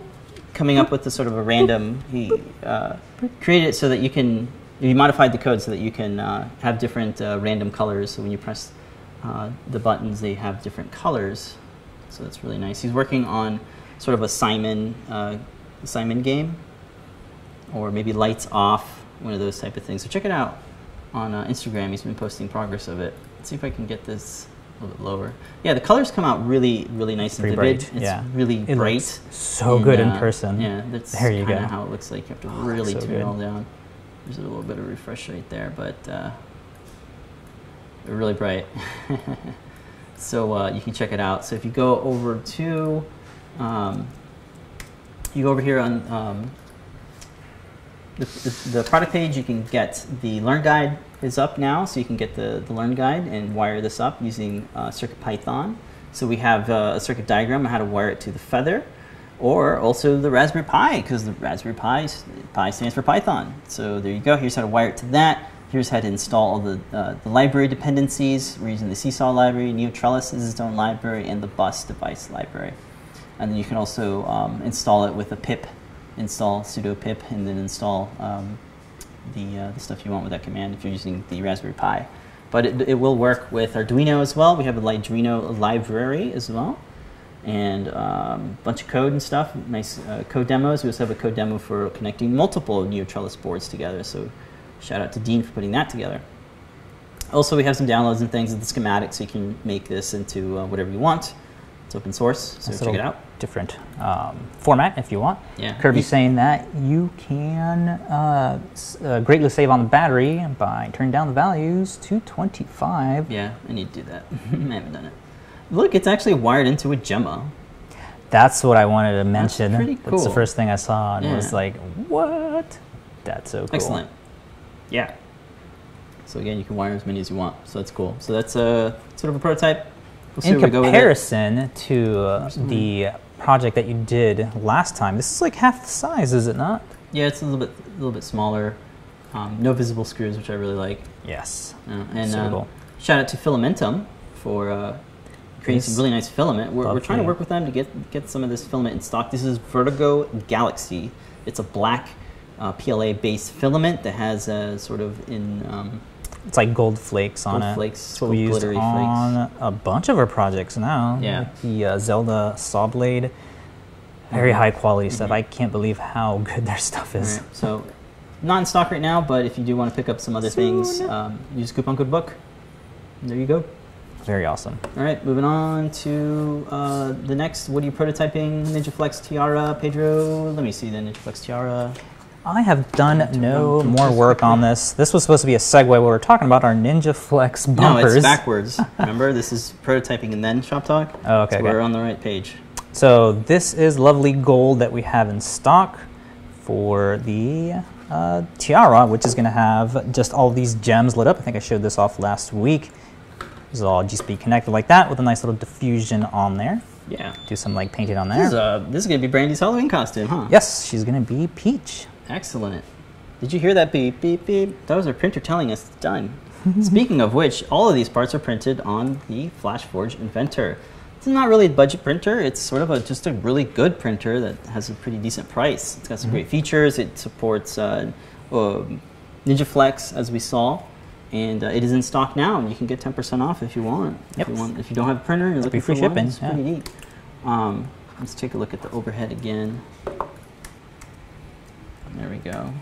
coming up with the sort of a random. He uh, created it so that you can. He modified the code so that you can uh, have different uh, random colors. So when you press uh, the buttons, they have different colors. So that's really nice. He's working on sort of a Simon uh, Simon game, or maybe lights off, one of those type of things. So check it out on uh, Instagram. He's been posting progress of it. Let's see if I can get this a little bit lower. Yeah, the colors come out really, really nice and vivid. bright, It's yeah. really It bright. so And, good in uh, person. Yeah, that's There you kind of go. how it looks like. You have to Oh, really so tune good. it all down. There's a little bit of refresh right there, but uh, they're really bright. so uh, you can check it out. So if you go over to, um, you go over here on um, the, the, product page, you can get the Learn Guide is up now, so you can get the, the Learn Guide and wire this up using uh, CircuitPython. So we have uh, a circuit diagram on how to wire it to the Feather, or also the Raspberry Pi, because the Raspberry Pi, Pi stands for Python. So there you go. Here's how to wire it to that. Here's how to install all the, uh, the library dependencies. We're using the Seesaw library, NeoTrellis is its own library, and the Bus device library. And then you can also um, install it with a pip, install sudo pip, and then install um, the, uh, the stuff you want with that command if you're using the Raspberry Pi. But it, it will work with Arduino as well. We have a Arduino library as well, and a um, bunch of code and stuff. Nice uh, code demos. We also have a code demo for connecting multiple NeoTrellis boards together. So shout out to Dean for putting that together. Also, we have some downloads and things of the schematic, so you can make this into uh, whatever you want. It's open source, so Nice check it out. Different um, format if you want. Yeah. Kirby's saying that you can uh, uh, greatly save on the battery by turning down the values to 25. Yeah, I need to do that. I haven't done it. Look, it's actually wired into a Gemma. That's what I wanted to mention. pretty cool. That's the first thing I saw and was like, what? That's so cool. Excellent. Yeah. So again, you can wire as many as you want. So that's cool. So that's a sort of a prototype. We'll In where we go with it. comparison to uh, the project that you did last time, this is like half the size, is it not? Yeah, it's a little bit, a little bit smaller. Um, no visible screws, which I really like. Yes. Uh, and So um, cool. shout out to Fillamentum for uh, creating some really nice filament. We're, we're trying to work with them to get get some of this filament in stock. This is Vertigo Galaxy. It's a black uh, PLA-based filament that has a sort of in um, It's like gold flakes on Gold it. flakes, It's gold used glittery on a bunch of our projects now. Yeah. Like the uh, Zelda Saw Blade. Very Mhm. high quality stuff. Mhm. I can't believe how good their stuff is. Alright, so not in stock right now, but if you do want to pick up some other things, um, use coupon code book. There you go. Very awesome. All right, moving on to uh, the next. What are you prototyping? NinjaFlex Tiara, Pedro. Let me see the NinjaFlex Tiara. I have done no more work on this. This was supposed to be a segue where we're talking about our Ninja Flex No, it's backwards. Remember, this is prototyping and then shop talk. Oh, okay, So okay. we're on the right page. So this is lovely gold that we have in stock for the uh, tiara, which is going to have just all these gems lit up. I think I showed this off last week. This is all GSP connected like that with a nice little diffusion on there. Yeah. Do some like painting on This there. is, uh, this is gonna be Brandy's Halloween costume, huh? yes, she's going to be Peach. Excellent. Did you hear that beep, beep, beep? That was our printer telling us it's done. Speaking of which, all of these parts are printed on the FlashForge Inventor. It's not really a budget printer. It's sort of a, just a really good printer that has a pretty decent price. It's got some great features. It supports uh, um, NinjaFlex, as we saw, and uh, it is in stock now. And you can get 10% off if you want. Yep. If you, want, if you don't have a printer, you're looking free for one, shipping, It's yeah. pretty neat. Um, let's take a look at the overhead again. There we go.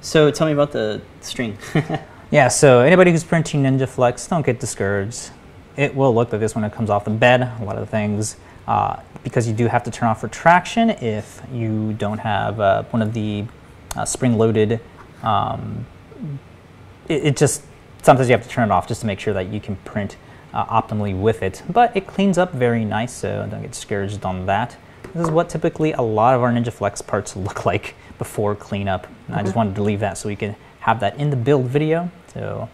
So tell me about the string. Yeah, so anybody who's printing Ninja Flex, don't get discouraged. It will look like this when it comes off the bed. A lot of the things, uh, because you do have to turn off retraction if you don't have uh, one of the uh, spring-loaded. Um, it, it just sometimes you have to turn it off just to make sure that you can print uh, optimally with it. But it cleans up very nice, so don't get discouraged on that. This is what typically a lot of our Ninja Flex parts look like before cleanup. And I just mm-hmm. wanted to leave that so we could have that in the build video. So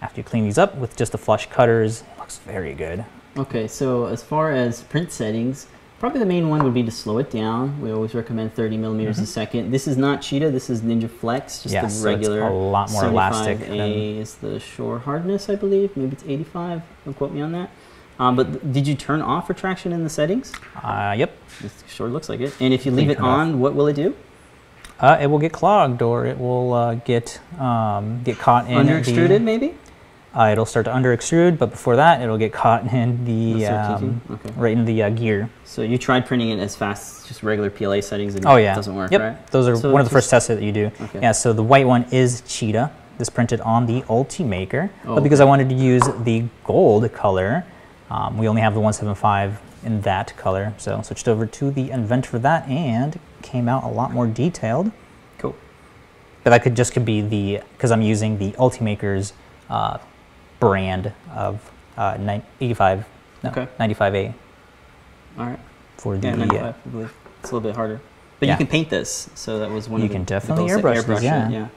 after you clean these up with just the flush cutters, it looks very good. okay, so as far as print settings, probably the main one would be to slow it down. We always recommend 30 millimeters a mm-hmm. second. This is not Cheetah. This is Ninja Flex, just Yeah, the so it's regular. a lot more elastic 75A than- is the shore hardness, I believe. Maybe it's 85. Don't quote me on that. Um, but th- did you turn off retraction in the settings? Uh, yep, It sure looks like it. And if you leave it it off. on, what will it do? uh, it will get clogged or it will uh, get um, get caught in Under the- extruded, maybe? Uh, it'll start to under extrude, but before that, it'll get caught in the um. Okay. right in the uh, gear. So you tried printing it as fast, just regular PLA settings, and Oh yeah, it doesn't work, Yep, right? those are So one of the first tests that you do. Okay. Yeah, so the white one is Cheetah. This printed on the Ultimaker, Oh, but because okay. I wanted to use the gold color, um, we only have the 175 in that color, so switched over to the Invent for that, and came out a lot more detailed. Cool. But that could just could be the because I'm using the Ultimaker's uh, brand of uh, 85, no, Okay. 95A All right. for the. Yeah, uh, 95, I believe. It's a little bit harder. But Yeah. you can paint this, so that was one You of the You can definitely to airbrush these, yeah. yeah.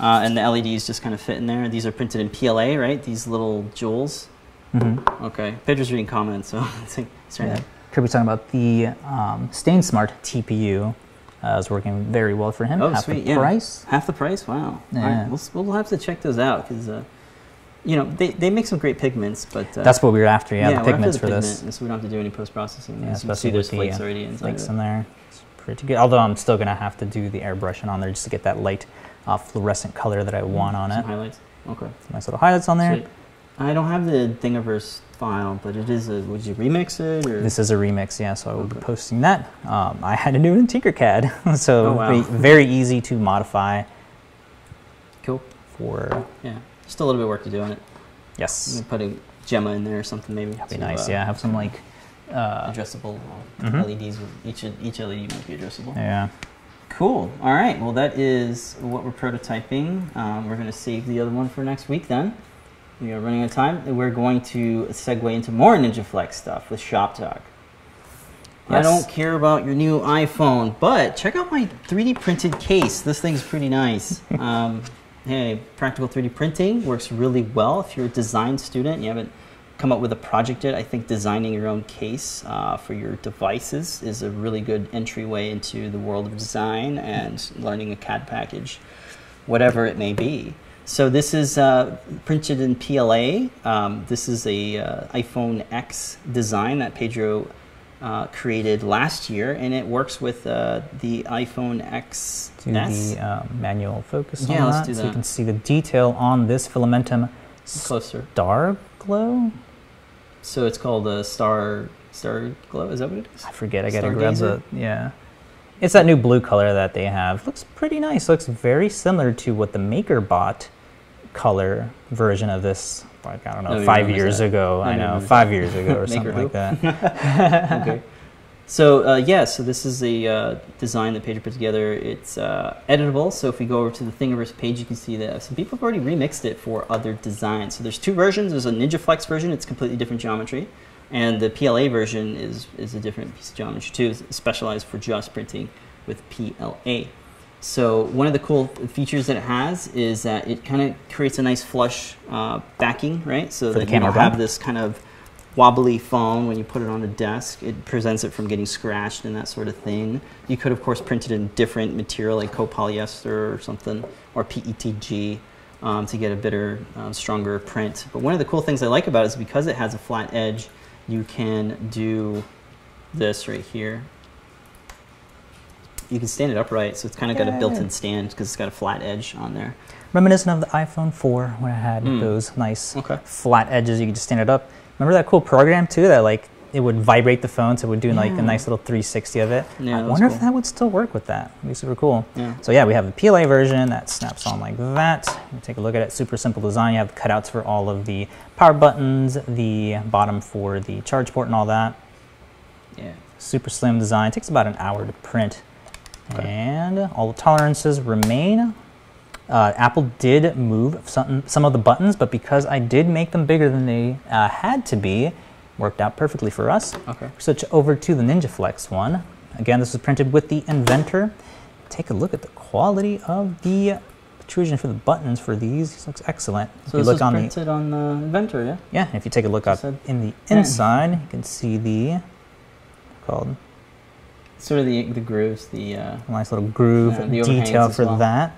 Uh, and the LEDs just kind of fit in there. These are printed in PLA, right? These little jewels. Mhm. Okay. Pedro's reading comments, so. Yeah. that. Kirby's talking about the um, SainSmart TPU. Uh, is working very well for him. Oh, Half sweet, the yeah. price. Half the price? Wow. All Yeah. right. We'll, we'll have to check those out because, uh, you know, they, they make some great pigments, but. Uh, That's what we were after. Yeah, we're the pigments the for this. So we don't have to do any post processing. Yeah, As you can see, especially there's the flakes uh, already inside flakes in there. It's pretty good. Although I'm still gonna have to do the airbrushing on there just to get that light uh, fluorescent color that I want on Some it. highlights. Okay. Some nice little highlights on there. Sweet. I don't have the Thingiverse file, but it is a. Would you remix it or? This is a remix, yeah, so I will be posting that. Um, I had to do it in Tinkercad, so Oh, wow. very easy to modify cool. for, Yeah. Just a little bit of work to do on it. Yes, put a gemma in there or something maybe. that'd be to, nice, uh, yeah, have some like, uh, Addressable Mhm. LEDs. with- Each each LED might be addressable. yeah, Cool. All right. Well, that is what we're prototyping. Um, we're going to save the other one for next week then. We are running out of time. We're going to segue into more NinjaFlex stuff with Shop Talk. I don't care about your new iPhone, but check out my 3D printed case. This thing's pretty nice. um, hey, practical 3D printing works really well if you're a design student and you haven't come up with a project yet. I think designing your own case uh, for your devices is a really good entryway into the world of design and learning a CAD package, whatever it may be. So this is uh, printed in PLA. Um, this is a uh, iPhone X design that Pedro uh, created last year, and it works with uh, the iPhone X. do the uh, manual focus Yeah, on that, do so you can see the detail on this fillamentum Closer. star glow. So it's called a Star Star Glow. Is that what it is? I forget. I gotta grab the yeah. It's that new blue color that they have. Looks pretty nice. Looks very similar to what the MakerBot color version of this. Like I don't know, Nobody five years ago. I know, five years ago or something like that. okay. So uh, yeah, so this is a uh, design that Pedro put together. It's uh, editable. So if we go over to the Thingiverse page, you can see that some people have already remixed it for other designs. So there's two versions. There's a NinjaFlex version. It's completely different geometry, and the PLA version is is a different piece of geometry too. It's specialized for just printing with PLA. So one of the cool features that it has is that it kind of creates a nice flush uh, backing, right? So For the that you don't have this kind of wobbly phone when you put it on a desk. It prevents it from getting scratched and that sort of thing. You could, of course, print it in different material like copolyester or something, or PETG um, to get a better, um, stronger print. But one of the cool things I like about it is because it has a flat edge, you can do this right here. You can stand it upright, so it's kind of got a built-in stand because it's got a flat edge on there. Reminiscent of the iPhone 4, when it had Mm. those nice Okay. flat edges. You could just stand it up. Remember that cool program too that like it would vibrate the phone, so it would do like a nice little 360 of it. Yeah, I wonder if that would still work with that. It'd be super cool. Yeah. So yeah, we have the PLA version that snaps on like that. You take a look at it. Super simple design. You have cutouts for all of the power buttons, the bottom for the charge port and all that. Yeah. Super slim design. Takes about an hour to print. And all the tolerances remain. Uh, Apple did move some, some of the buttons, but because I did make them bigger than they uh, had to be, worked out perfectly for us. Okay. Switch over to the NinjaFlex one. Again, this was printed with the Inventor. Take a look at the quality of the protrusion for the buttons for these. This looks excellent. If So you this look was on the printed on the Inventor, yeah? yeah, if you take a look up in the inside, you can see the called Sort of the the grooves, the uh, nice little groove Yeah, the detail for well. that.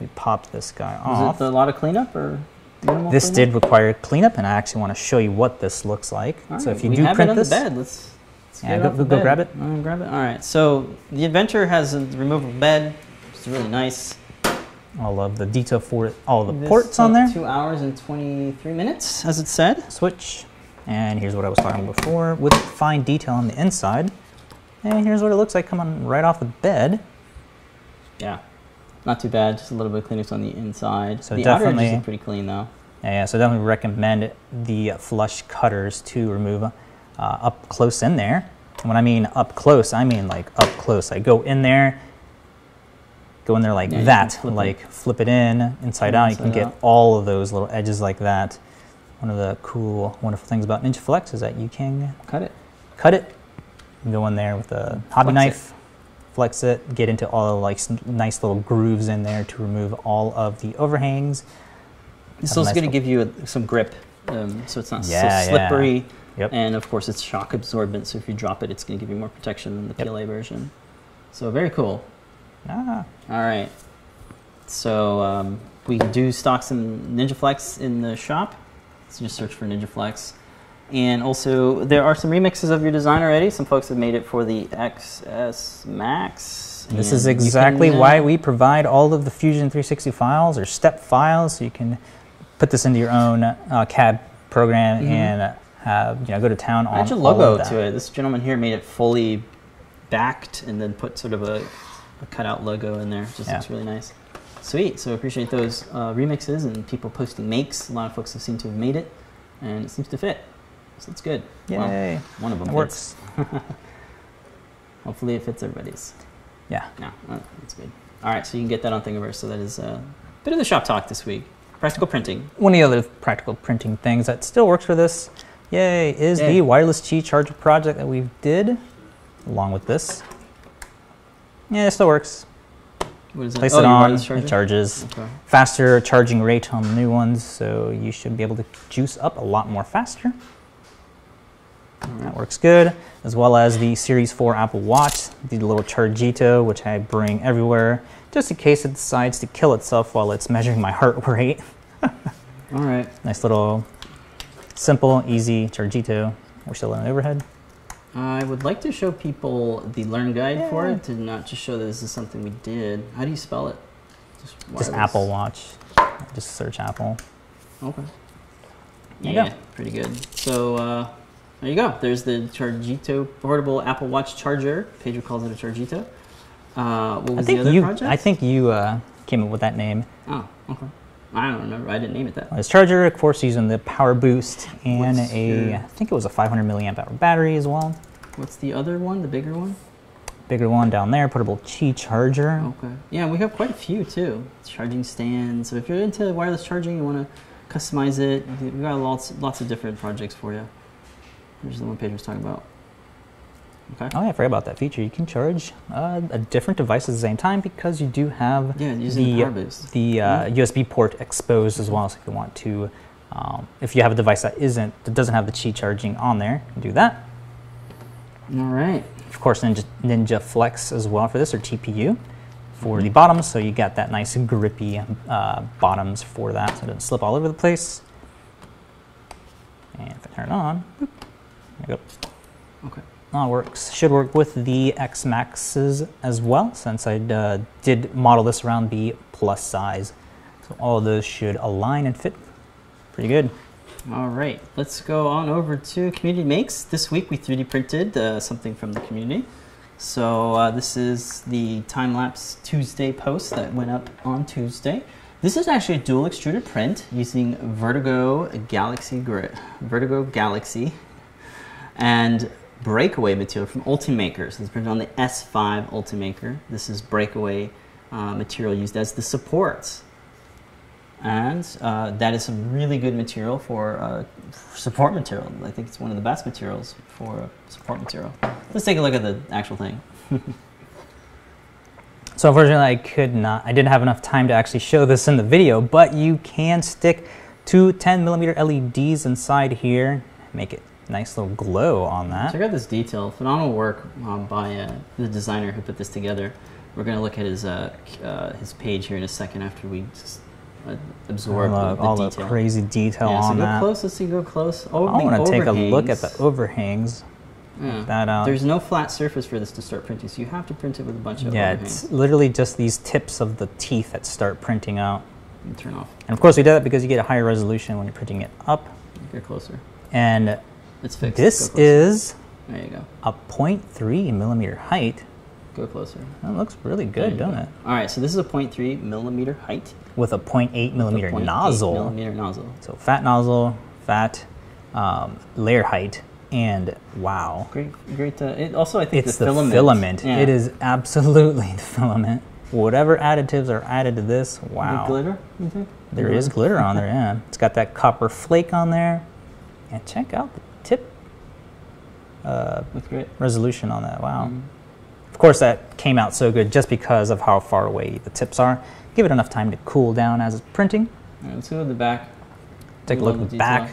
We pop this guy was off. it a lot of cleanup or this cleanup? did require cleanup, and I actually want to show you what this looks like. All so if you do print this, the bed. Let's, let's Yeah, go- the go bed. grab it. Uh, grab it. All right. So the Inventor has a removable bed. It's really nice. all of the detail for all the This ports on there. Two hours and twenty-three minutes, as it said. switch. And here's what I was talking about before with fine detail on the inside. And here's what it looks like coming right off the bed. Yeah. Not too bad. Just a little bit of cleanup on the inside. So the outer definitely- are pretty clean though. Yeah, so definitely recommend the flush cutters to remove uh, up close in there. And when I mean up close, I mean like up close. I go in there, go in there like Yeah, that, flip it. like flip it in inside out. You can get out. all of those little edges like that. One of the cool, wonderful things about Ninja Flex is that you can Cut it. cut it, go in there with a hobby Flex it. knife, flex it, get into all the like nice little grooves in there to remove all of the overhangs. A also nice going to give you a, some grip, um, so it's not Yeah, so yeah. slippery. Yep. And of course, it's shock absorbent, so if you drop it, it's going to give you more protection than the Yep. PLA version. So very cool. Ah, All right. So um, we do stock some NinjaFlex in the shop. So just search for NinjaFlex. And also, there are some remixes of your design already. Some folks have made it for the XS Max. This is exactly can, uh, why we provide all of the Fusion 360 files or step files, so you can put this into your own uh, CAD program Mhm. and have you know go to town on Add your logo to it. This gentleman here made it fully backed and then put sort of a, a cutout logo in there. Just Yeah. looks really nice. Sweet. So appreciate those uh, remixes and people posting makes. A lot of folks have seemed to have made it, and it seems to fit. So that's good. Well, Yay! one of them it works. Hopefully it fits everybody's. Yeah. No, uh, that's good. All right, so you can get that on Thingiverse. So that is a bit of the shop talk this week. Practical printing. One of the other practical printing things that still works for this, yay, is Yay. the wireless Qi charger project that we did, along with this. Yeah, it still works. What is that? Place oh, it on, it charges. Okay. Faster charging rate on the new ones, so you should be able to juice up a lot more faster. That works good, as well as the Series 4 Apple Watch, the little Chargito, which I bring everywhere, just in case it decides to kill itself while it's measuring my heart rate. All right. Nice little, simple, easy Chargito. We're still in overhead. I would like to show people the learn guide for it to not just show that this is something we did. How do you spell it? Just, Just. Apple Watch. Just search Apple. Okay. There yeah, go. pretty good. So uh, there you go. There's the Chargito portable Apple Watch charger. Pedro calls it a Chargito. Uh, what was I the think other you. project? I think you uh, came up with that name. Oh, okay. I don't remember. I didn't name it that. This charger, of course, using the power boost and What's a. your- I think it was a 500 milliamp hour battery as well. What's the other one? The bigger one? Bigger one down there, portable Qi charger. Okay. Yeah, we have quite a few too. Charging stands. So if you're into wireless charging, you want to customize it. We've got lots, lots of different projects for you. Here's the one Pedro was talking about. Okay. Oh yeah, I forgot about that feature. You can charge uh, a different device at the same time because you do have Yeah, the, the power boost. the uh, Mhm. USB port exposed as well. So if you want to, um, if you have a device that isn't that doesn't have the Qi charging on there, you can do that. All right. Of course, Ninja, Ninja Flex as well for this or TPU for Mm-hmm. the bottoms. So you got that nice grippy uh, bottoms for that, so it doesn't slip all over the place. And if I turn it on, boop, go. Okay. All works. Should work with the X Maxes as well, since I uh, did model this around the plus size. So all of those should align and fit pretty good. All right. Let's go on over to Community Makes. This week we 3D printed uh, something from the community. So uh, this is the time lapse Tuesday post that went up on Tuesday. This is actually a dual extruded print using Vertigo Galaxy Vertigo Galaxy, and breakaway material from Ultimakers. It's printed on the S5 Ultimaker. This is breakaway uh, material used as the supports. And uh, that is some really good material for uh, support material. I think it's one of the best materials for support material. Let's take a look at the actual thing. So unfortunately, I could not. I didn't have enough time to actually show this in the video, but you can stick two 10 millimeter LEDs inside here, make it nice little glow on that. Check out this detail. Phenomenal work um, by uh, the designer who put this together. We're going to look at his, uh, uh, his page here in a second after we just uh, absorb All, the, the, the all the detail. crazy detail yeah, so on go that. close. Let's see. Go close. I want to take a look at the overhangs. overhangs. Yeah. that out. There's no flat surface for this to start printing, so you have to print it with a bunch of Yeah, overhangs. it's literally just these tips of the teeth that start printing out. And turn off. And of course, we did that because you get a higher resolution when you're printing it up. Get closer. And It's fixed. this is There you go. a 0.3 millimeter height. Go closer. That looks really good, doesn't go. it? All right, so this is a 0.3 millimeter height. With a 0.8 millimeter a 0.8 nozzle. Millimeter nozzle. So fat nozzle, fat um, layer height, and wow. Great, great. Uh, it also, I think It's the, the filament. filament. Yeah. It is absolutely the filament. Whatever additives are added to this, wow. glitter. You think? There is glitter on there, yeah. It's got that copper flake on there. And check out the tip uh, resolution on that. Wow. Mhm. Of course, that came out so good just because of how far away the tips are. Give it enough time to cool down as it's printing. Right, let's go to the back. Take a look at the back.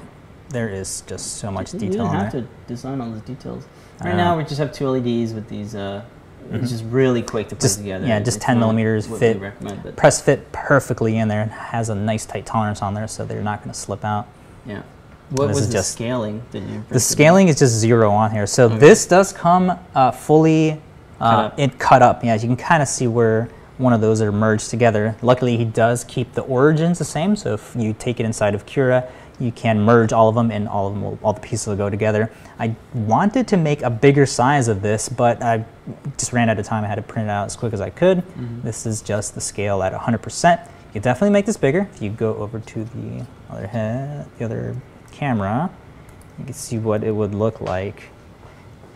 There is just so much You detail didn't on have there. to design all the details. Right know. now, we just have two LEDs with these. Uh, Mhm. It's just really quick to put Just- together. yeah, just It's 10 millimeters fit. We recommend, but Press fit perfectly in there and has a nice tight tolerance on there so they're not going to slip out. yeah. What This was is the just- scaling that you? The scaling is just zero on here. So Okay. this does come uh, fully uh, up. it cut up. Yeah, you can kind of see where one of those are merged together. Luckily, he does keep the origins the same. So if you take it inside of Cura, you can merge all of them, and all of them, will, all the pieces will go together. I wanted to make a bigger size of this, but I just ran out of time. I had to print it out as quick as I could. Mm-hmm. This is just the scale at 100%. You can definitely make this bigger if you go over to the other head, the other camera. You can see what it would look like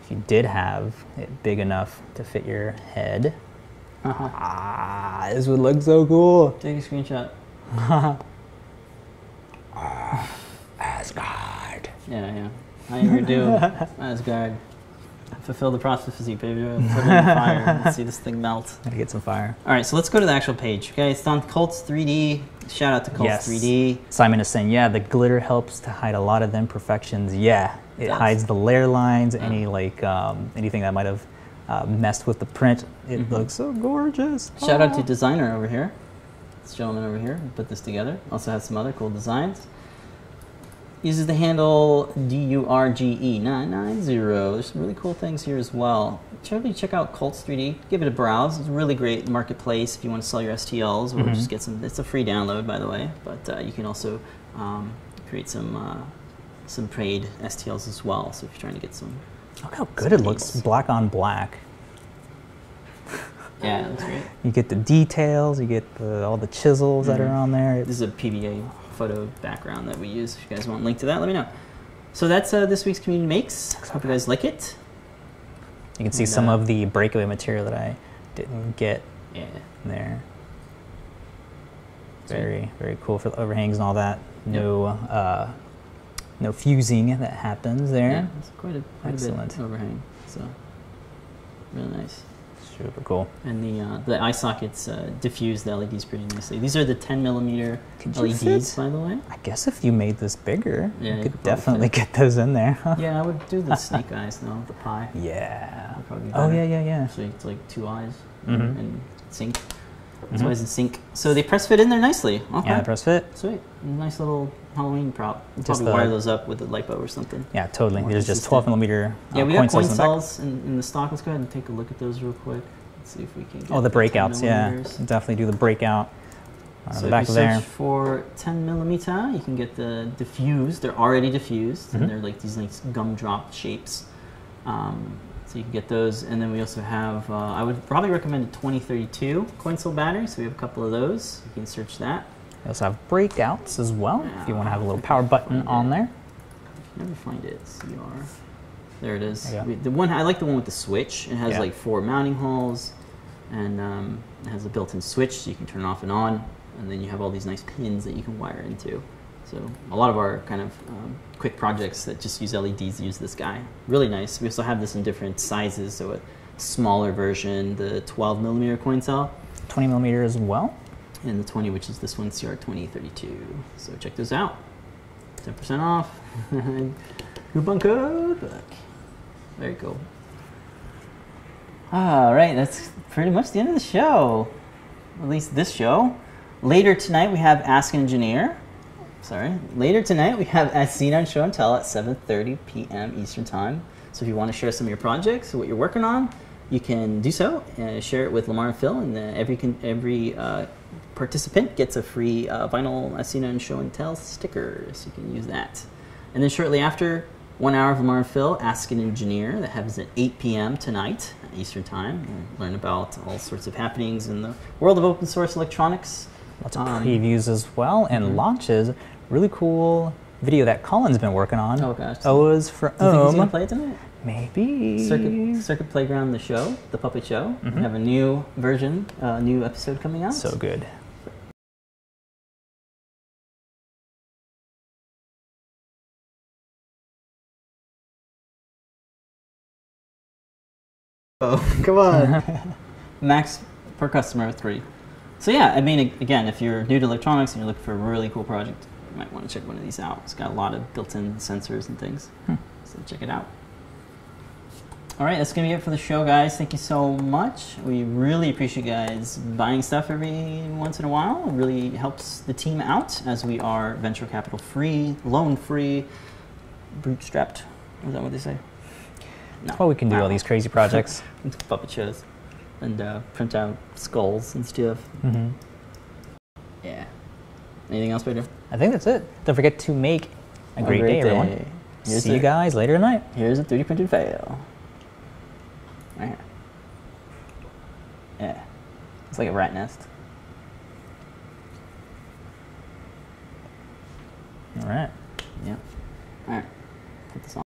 if you did have it big enough to fit your head. Uh-huh. Ah, this would look so cool. Take a screenshot. Asgard. Yeah, yeah. I am your doom, Asgard. Fulfill the prophecy, baby. Put it in fire. Let's see this thing melt. Gotta get some fire. All right, so let's go to the actual page. Okay, it's on Cults 3D. Shout out to Cults Yes. 3D. Simon is saying, yeah, the glitter helps to hide a lot of the imperfections. Yeah, it Does. hides the layer lines, Yeah. any like um, anything that might have uh, messed with the print. It Mhm. looks so gorgeous. Shout out to Ah. designer over here. This gentleman over here who put this together. Also has some other cool designs. Uses the handle DURGE990. There's some really cool things here as well. Totally check out Cults 3D. Give it a browse. It's a really great marketplace if you want to sell your STLs or Mhm. just get some. It's a free download, by the way, but uh, you can also um, create some uh, some paid STLs as well. So if you're trying to get some, Look how good it looks, black on black. yeah, that's great. You get the details, you get the, all the chisels that are Mhm. on there. This is a PBA photo background that we use. If you guys want a link to that, let me know. So that's uh, this week's Community Makes. Hope you guys like it. You can see And, some uh, of the breakaway material that I didn't get Yeah. there. Sweet. Very, very cool for the overhangs and all that. No, uh, no fusing that happens there. Yeah, it's quite a, quite a Excellent. bit overhang. So really nice. Super cool. And the uh, the eye sockets uh, diffuse the LEDs pretty nicely. These are the 10 millimeter Could LEDs, fit- by the way. I guess if you made this bigger, Yeah, you you could could definitely fit. get those in there. Yeah, I would do the snake eyes though, the pie. yeah. Probably Oh yeah, yeah, yeah. So it's like two eyes Mhm. and sync. Mhm. Two eyes in sync. So they press fit in there nicely. Okay. Yeah, press fit. Sweet. Nice little Halloween prop. Just probably the- wire those up with a lipo or something. Yeah, totally. More There's just 12 millimeter. Uh, Yeah, we got coin cells in the in, in the stock. Let's go ahead and take a look at those real quick. Let's see if we can get Oh, the 10 breakouts. Yeah, definitely do the breakout So the if you there. search for 10 millimeter, you can get the diffused. They're already diffused, Mhm. and they're like these nice gumdrop shapes. Um, so you can get those, and then we also have. Uh, I would probably recommend a 2032 coin cell battery. So we have a couple of those. You can search that. We also have breakouts as well. if you want to have a little power button on there. Never find it. CR. There it is. There you go. We- The one I like the one with the switch. It has Yeah. like four mounting holes, and um, it has a built-in switch so you can turn it off and on. And then you have all these nice pins that you can wire into. So a lot of our kind of um, quick projects that just use LEDs use this guy. Really nice. We also have this in different sizes. So a smaller version, the 12 millimeter coin cell, 20 millimeter as well. and the 20, which is this one, CR2032. So check those out. 10% off. Coupon code. Look. Very cool. All right, that's pretty much the end of the show. At least this show. Later tonight we have Ask an Engineer. Sorry. Later tonight we have As Seen on Show and Tell at 7:30 p.m. Eastern Time. So if you want to share some of your projects, what you're working on, you can do so. Uh, share it with Limor and Phil, and uh, every con- every uh, participant gets a free uh, vinyl Asina and Show and Tell sticker, so you can use that. And then shortly after, one hour of Limor and Phil, Ask an Engineer, that happens at 8 p.m. tonight, Eastern Time. We'll learn about all sorts of happenings in the world of open source electronics. Lots of Um, previews as well and mhm. launches. Really cool video that Colin's been working on. Oh gosh. O's for Do you think he's Ohm. gonna play it tonight? Maybe. Circuit, Circuit Playground, the show, the puppet show. Mhm. We have a new version, a new episode coming out. So good. Oh, come on. Max per customer three. So yeah, I mean, again, if you're new to electronics and you're looking for a really cool project, you might want to check one of these out. It's got a lot of built-in sensors and things. Hmm. So check it out. All right, that's gonna be it for the show, guys. Thank you so much. We really appreciate you guys buying stuff every once in a while. It really helps the team out as we are venture capital free, loan free, bootstrapped. Is that what they say? No. Well, we can do I all these crazy projects. puppet shows and uh, print out skulls and stuff. hmm Yeah. Anything else, Peter? I think that's it. Don't forget to make a Have great, day, everyone. Here's See you guys later tonight. Here's a 3D printed fail. Right here. Yeah. It's like a rat nest. All right. Yep. Alright. Put this on.